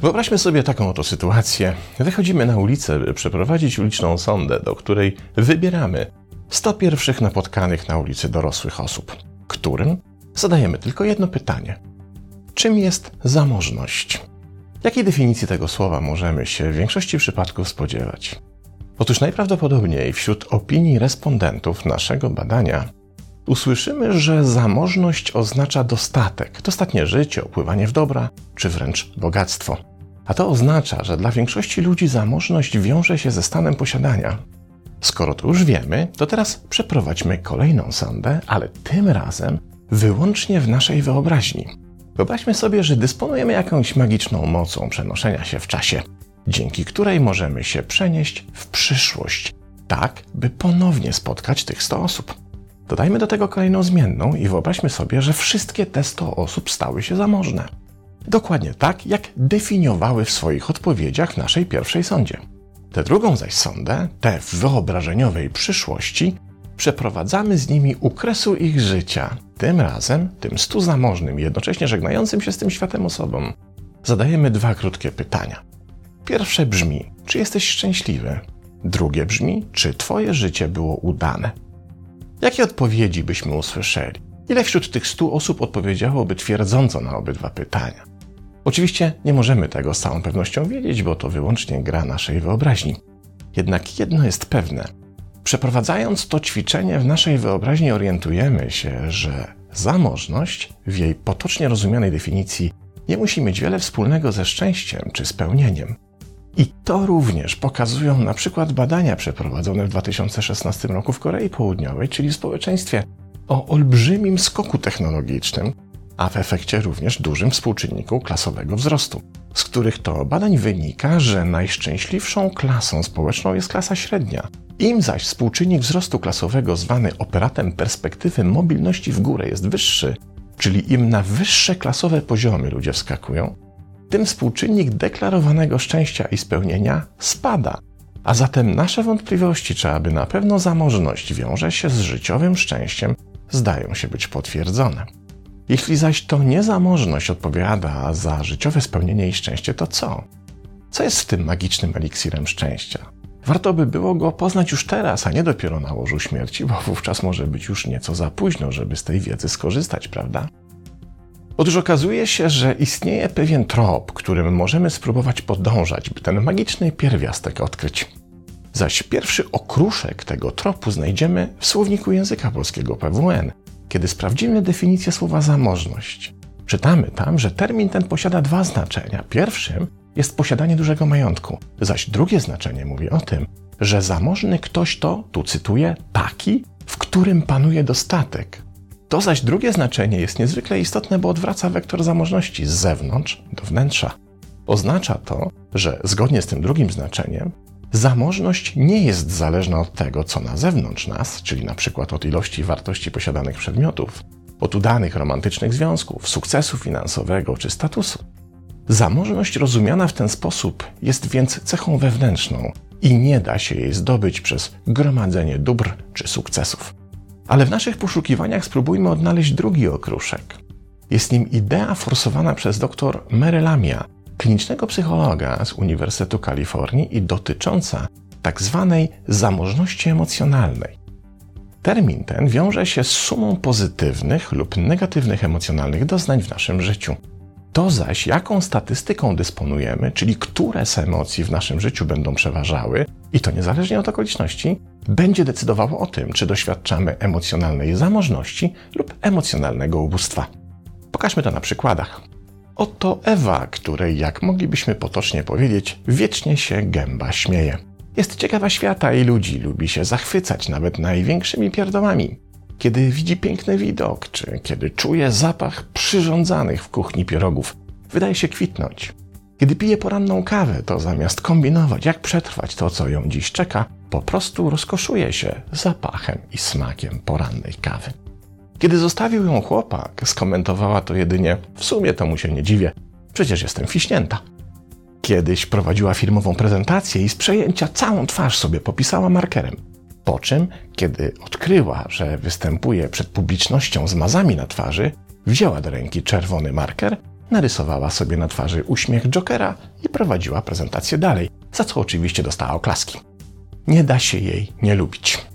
Wyobraźmy sobie taką oto sytuację. Wychodzimy na ulicę, by przeprowadzić uliczną sondę, do której wybieramy 100 pierwszych napotkanych na ulicy dorosłych osób, którym zadajemy tylko jedno pytanie. Czym jest zamożność? Jakiej definicji tego słowa możemy się w większości przypadków spodziewać? Otóż najprawdopodobniej wśród opinii respondentów naszego badania usłyszymy, że zamożność oznacza dostatek, dostatnie życie, opływanie w dobra, czy wręcz bogactwo. A to oznacza, że dla większości ludzi zamożność wiąże się ze stanem posiadania. Skoro to już wiemy, to teraz przeprowadźmy kolejną sondę, ale tym razem wyłącznie w naszej wyobraźni. Wyobraźmy sobie, że dysponujemy jakąś magiczną mocą przenoszenia się w czasie, dzięki której możemy się przenieść w przyszłość, tak by ponownie spotkać tych 100 osób. Dodajmy do tego kolejną zmienną i wyobraźmy sobie, że wszystkie te 100 osób stały się zamożne. Dokładnie tak, jak definiowały w swoich odpowiedziach w naszej pierwszej sądzie. Tę drugą zaś sądę, tę wyobrażeniowej przyszłości, przeprowadzamy z nimi u kresu ich życia, tym razem tym stu zamożnym jednocześnie żegnającym się z tym światem osobom. Zadajemy dwa krótkie pytania. Pierwsze brzmi, czy jesteś szczęśliwy? Drugie brzmi, czy twoje życie było udane? Jakie odpowiedzi byśmy usłyszeli? Ile wśród tych stu osób odpowiedziałoby twierdząco na obydwa pytania? Oczywiście nie możemy tego z całą pewnością wiedzieć, bo to wyłącznie gra naszej wyobraźni. Jednak jedno jest pewne. Przeprowadzając to ćwiczenie w naszej wyobraźni orientujemy się, że zamożność w jej potocznie rozumianej definicji nie musi mieć wiele wspólnego ze szczęściem czy spełnieniem. I to również pokazują na przykład badania przeprowadzone w 2016 roku w Korei Południowej, czyli w społeczeństwie o olbrzymim skoku technologicznym, a w efekcie również dużym współczynniku klasowego wzrostu, z których to badań wynika, że najszczęśliwszą klasą społeczną jest klasa średnia. Im zaś współczynnik wzrostu klasowego zwany operatem perspektywy mobilności w górę jest wyższy, czyli im na wyższe klasowe poziomy ludzie wskakują, tym współczynnik deklarowanego szczęścia i spełnienia spada. A zatem nasze wątpliwości, czy aby na pewno zamożność wiąże się z życiowym szczęściem, zdają się być potwierdzone. Jeśli zaś to niezamożność odpowiada za życiowe spełnienie i szczęście, to co? Co jest w tym magicznym eliksirem szczęścia? Warto by było go poznać już teraz, a nie dopiero na łożu śmierci, bo wówczas może być już nieco za późno, żeby z tej wiedzy skorzystać, prawda? Otóż okazuje się, że istnieje pewien trop, którym możemy spróbować podążać, by ten magiczny pierwiastek odkryć. Zaś pierwszy okruszek tego tropu znajdziemy w słowniku języka polskiego PWN, kiedy sprawdzimy definicję słowa zamożność. Czytamy tam, że termin ten posiada dwa znaczenia. Pierwszym jest posiadanie dużego majątku, zaś drugie znaczenie mówi o tym, że zamożny ktoś to, tu cytuję, taki, w którym panuje dostatek. To zaś drugie znaczenie jest niezwykle istotne, bo odwraca wektor zamożności z zewnątrz do wnętrza. Oznacza to, że zgodnie z tym drugim znaczeniem, Zamożność nie jest zależna od tego, co na zewnątrz nas, czyli na przykład od ilości i wartości posiadanych przedmiotów, od udanych romantycznych związków, sukcesu finansowego czy statusu. Zamożność rozumiana w ten sposób jest więc cechą wewnętrzną i nie da się jej zdobyć przez gromadzenie dóbr czy sukcesów. Ale w naszych poszukiwaniach spróbujmy odnaleźć drugi okruszek. Jest nim idea forsowana przez dr Mary Lamia, klinicznego psychologa z Uniwersytetu Kalifornii i dotycząca tak zwanej zamożności emocjonalnej. Termin ten wiąże się z sumą pozytywnych lub negatywnych emocjonalnych doznań w naszym życiu. To zaś, jaką statystyką dysponujemy, czyli które z emocji w naszym życiu będą przeważały, i to niezależnie od okoliczności, będzie decydowało o tym, czy doświadczamy emocjonalnej zamożności lub emocjonalnego ubóstwa. Pokażmy to na przykładach. Oto Ewa, której, jak moglibyśmy potocznie powiedzieć, wiecznie się gęba śmieje. Jest ciekawa świata i ludzi, lubi się zachwycać nawet największymi pierdołami. Kiedy widzi piękny widok, czy kiedy czuje zapach przyrządzanych w kuchni pierogów, wydaje się kwitnąć. Kiedy pije poranną kawę, to zamiast kombinować, jak przetrwać to, co ją dziś czeka, po prostu rozkoszuje się zapachem i smakiem porannej kawy. Kiedy zostawił ją chłopak, skomentowała to jedynie: W sumie to mu się nie dziwię, przecież jestem fiśnięta. Kiedyś prowadziła firmową prezentację i z przejęcia całą twarz sobie popisała markerem. Po czym, kiedy odkryła, że występuje przed publicznością z mazami na twarzy, wzięła do ręki czerwony marker, narysowała sobie na twarzy uśmiech Jokera i prowadziła prezentację dalej, za co oczywiście dostała oklaski. Nie da się jej nie lubić.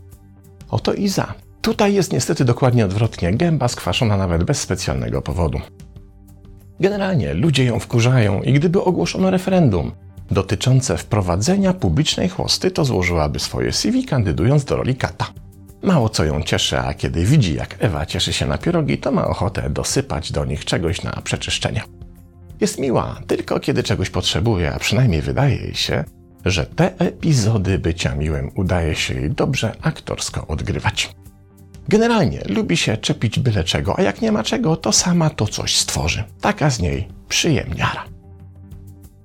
Oto Iza. Tutaj jest niestety dokładnie odwrotnie, gęba skwaszona nawet bez specjalnego powodu. Generalnie ludzie ją wkurzają i gdyby ogłoszono referendum dotyczące wprowadzenia publicznej chłosty, to złożyłaby swoje CV kandydując do roli kata. Mało co ją cieszy, a kiedy widzi, jak Ewa cieszy się na pierogi, to ma ochotę dosypać do nich czegoś na przeczyszczenie. Jest miła, tylko kiedy czegoś potrzebuje, a przynajmniej wydaje jej się, że te epizody bycia miłym udaje się jej dobrze aktorsko odgrywać. Generalnie lubi się czepić byle czego, a jak nie ma czego, to sama to coś stworzy. Taka z niej przyjemniara.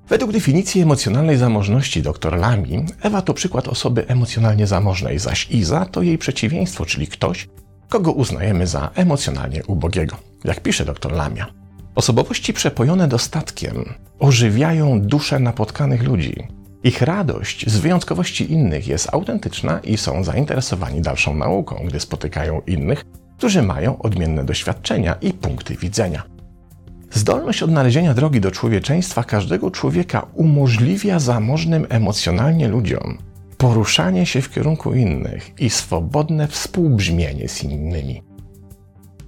Według definicji emocjonalnej zamożności dr Lami, Ewa to przykład osoby emocjonalnie zamożnej, zaś Iza to jej przeciwieństwo, czyli ktoś, kogo uznajemy za emocjonalnie ubogiego. Jak pisze dr Lamia, osobowości przepojone dostatkiem ożywiają duszę napotkanych ludzi. Ich radość z wyjątkowości innych jest autentyczna i są zainteresowani dalszą nauką, gdy spotykają innych, którzy mają odmienne doświadczenia i punkty widzenia. Zdolność odnalezienia drogi do człowieczeństwa każdego człowieka umożliwia zamożnym emocjonalnie ludziom poruszanie się w kierunku innych i swobodne współbrzmienie z innymi.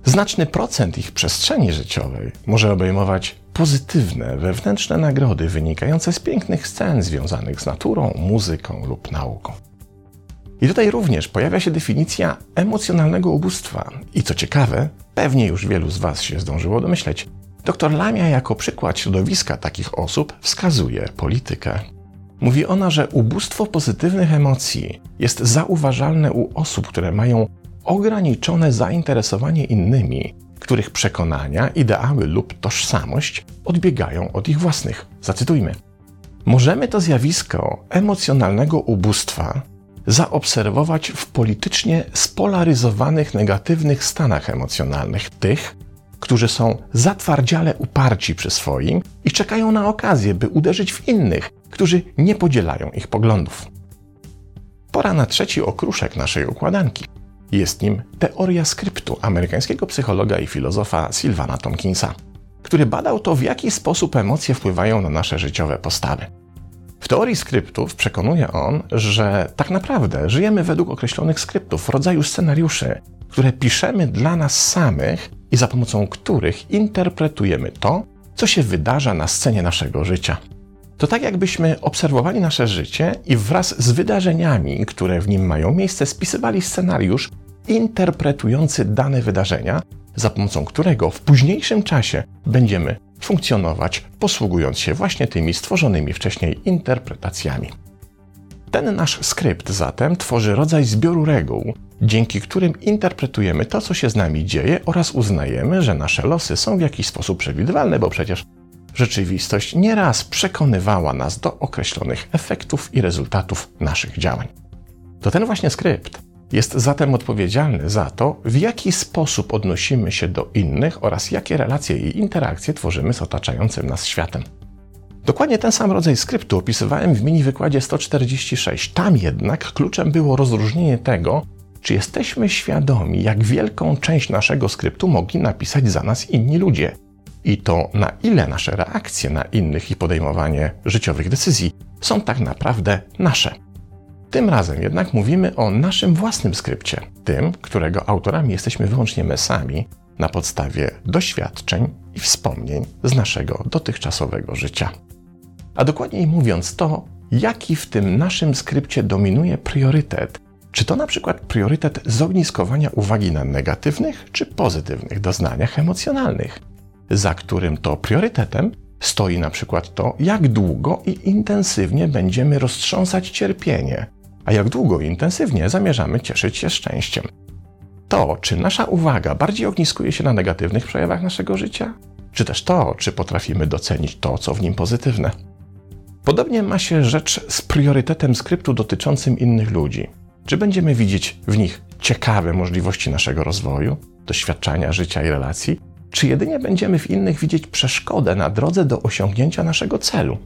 Znaczny procent ich przestrzeni życiowej może obejmować pozytywne, wewnętrzne nagrody wynikające z pięknych scen związanych z naturą, muzyką lub nauką. I tutaj również pojawia się definicja emocjonalnego ubóstwa. I co ciekawe, pewnie już wielu z Was się zdążyło domyśleć, Dr Lamia jako przykład środowiska takich osób wskazuje politykę. Mówi ona, że ubóstwo pozytywnych emocji jest zauważalne u osób, które mają ograniczone zainteresowanie innymi, których przekonania, ideały lub tożsamość odbiegają od ich własnych. Zacytujmy. Możemy to zjawisko emocjonalnego ubóstwa zaobserwować w politycznie spolaryzowanych negatywnych stanach emocjonalnych tych, którzy są zatwardziale uparci przy swoim i czekają na okazję, by uderzyć w innych, którzy nie podzielają ich poglądów. Pora na trzeci okruszek naszej układanki. Jest nim teoria skryptu amerykańskiego psychologa i filozofa Sylvana Tomkinsa, który badał to, w jaki sposób emocje wpływają na nasze życiowe postawy. W teorii skryptów przekonuje on, że tak naprawdę żyjemy według określonych skryptów, rodzaju scenariuszy, które piszemy dla nas samych i za pomocą których interpretujemy to, co się wydarza na scenie naszego życia. To tak, jakbyśmy obserwowali nasze życie i wraz z wydarzeniami, które w nim mają miejsce, spisywali scenariusz interpretujący dane wydarzenia, za pomocą którego w późniejszym czasie będziemy funkcjonować, posługując się właśnie tymi stworzonymi wcześniej interpretacjami. Ten nasz skrypt zatem tworzy rodzaj zbioru reguł, dzięki którym interpretujemy to, co się z nami dzieje oraz uznajemy, że nasze losy są w jakiś sposób przewidywalne, bo przecież rzeczywistość nieraz przekonywała nas do określonych efektów i rezultatów naszych działań. To ten właśnie skrypt jest zatem odpowiedzialny za to, w jaki sposób odnosimy się do innych oraz jakie relacje i interakcje tworzymy z otaczającym nas światem. Dokładnie ten sam rodzaj skryptu opisywałem w mini wykładzie 146. Tam jednak kluczem było rozróżnienie tego, czy jesteśmy świadomi, jak wielką część naszego skryptu mogli napisać za nas inni ludzie? I to na ile nasze reakcje na innych i podejmowanie życiowych decyzji są tak naprawdę nasze. Tym razem jednak mówimy o naszym własnym skrypcie, tym, którego autorami jesteśmy wyłącznie my sami, na podstawie doświadczeń i wspomnień z naszego dotychczasowego życia. A dokładniej mówiąc, to, jaki w tym naszym skrypcie dominuje priorytet czy to na przykład priorytet zogniskowania uwagi na negatywnych czy pozytywnych doznaniach emocjonalnych, za którym to priorytetem stoi na przykład to, jak długo i intensywnie będziemy roztrząsać cierpienie, a jak długo i intensywnie zamierzamy cieszyć się szczęściem. To, czy nasza uwaga bardziej ogniskuje się na negatywnych przejawach naszego życia, czy też to, czy potrafimy docenić to, co w nim pozytywne. Podobnie ma się rzecz z priorytetem skryptu dotyczącym innych ludzi. Czy będziemy widzieć w nich ciekawe możliwości naszego rozwoju, doświadczenia życia i relacji, czy jedynie będziemy w innych widzieć przeszkodę na drodze do osiągnięcia naszego celu?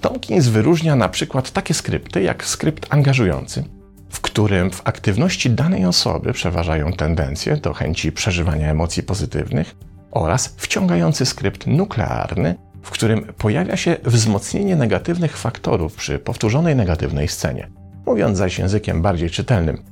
Tomkins wyróżnia na przykład takie skrypty jak skrypt angażujący, w którym w aktywności danej osoby przeważają tendencje do chęci przeżywania emocji pozytywnych oraz wciągający skrypt nuklearny, w którym pojawia się wzmocnienie negatywnych faktorów przy powtórzonej negatywnej scenie. Mówiąc zaś językiem bardziej czytelnym,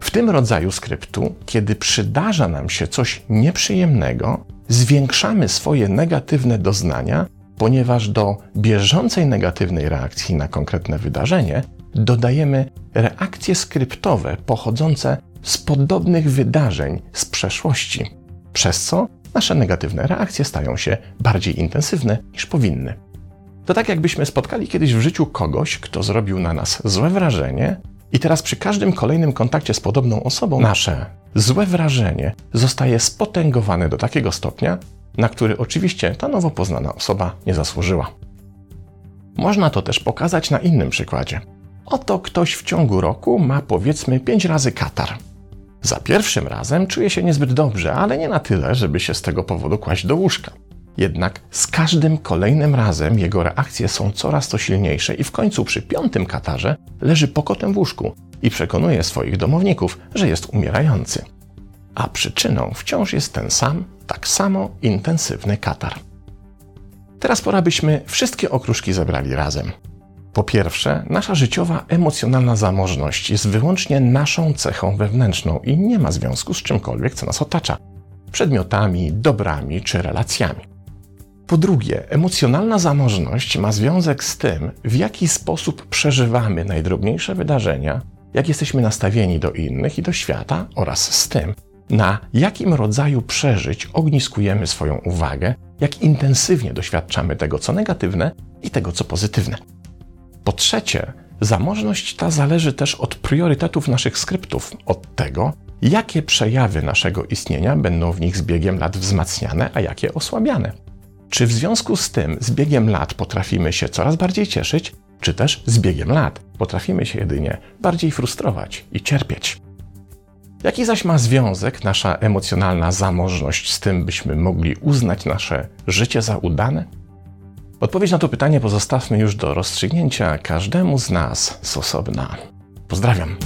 w tym rodzaju skryptu, kiedy przydarza nam się coś nieprzyjemnego, zwiększamy swoje negatywne doznania, ponieważ do bieżącej negatywnej reakcji na konkretne wydarzenie dodajemy reakcje skryptowe pochodzące z podobnych wydarzeń z przeszłości, przez co nasze negatywne reakcje stają się bardziej intensywne niż powinny. To tak jakbyśmy spotkali kiedyś w życiu kogoś, kto zrobił na nas złe wrażenie, i teraz przy każdym kolejnym kontakcie z podobną osobą nasze złe wrażenie zostaje spotęgowane do takiego stopnia, na który oczywiście ta nowo poznana osoba nie zasłużyła. Można to też pokazać na innym przykładzie. Oto ktoś w ciągu roku ma powiedzmy 5 razy katar. Za pierwszym razem czuje się niezbyt dobrze, ale nie na tyle, żeby się z tego powodu kłaść do łóżka. Jednak z każdym kolejnym razem jego reakcje są coraz to silniejsze i w końcu przy piątym katarze leży pokotem w łóżku i przekonuje swoich domowników, że jest umierający. A przyczyną wciąż jest ten sam, tak samo intensywny katar. Teraz pora byśmy wszystkie okruszki zebrali razem. Po pierwsze, nasza życiowa, emocjonalna zamożność jest wyłącznie naszą cechą wewnętrzną i nie ma związku z czymkolwiek, co nas otacza przedmiotami, dobrami czy relacjami. Po drugie, emocjonalna zamożność ma związek z tym, w jaki sposób przeżywamy najdrobniejsze wydarzenia, jak jesteśmy nastawieni do innych i do świata, oraz z tym, na jakim rodzaju przeżyć ogniskujemy swoją uwagę, jak intensywnie doświadczamy tego, co negatywne i tego, co pozytywne. Po trzecie, zamożność ta zależy też od priorytetów naszych skryptów, od tego, jakie przejawy naszego istnienia będą w nich z biegiem lat wzmacniane, a jakie osłabiane. Czy w związku z tym z biegiem lat potrafimy się coraz bardziej cieszyć, czy też z biegiem lat potrafimy się jedynie bardziej frustrować i cierpieć? Jaki zaś ma związek nasza emocjonalna zamożność z tym, byśmy mogli uznać nasze życie za udane? Odpowiedź na to pytanie pozostawmy już do rozstrzygnięcia każdemu z nas z osobna. Pozdrawiam.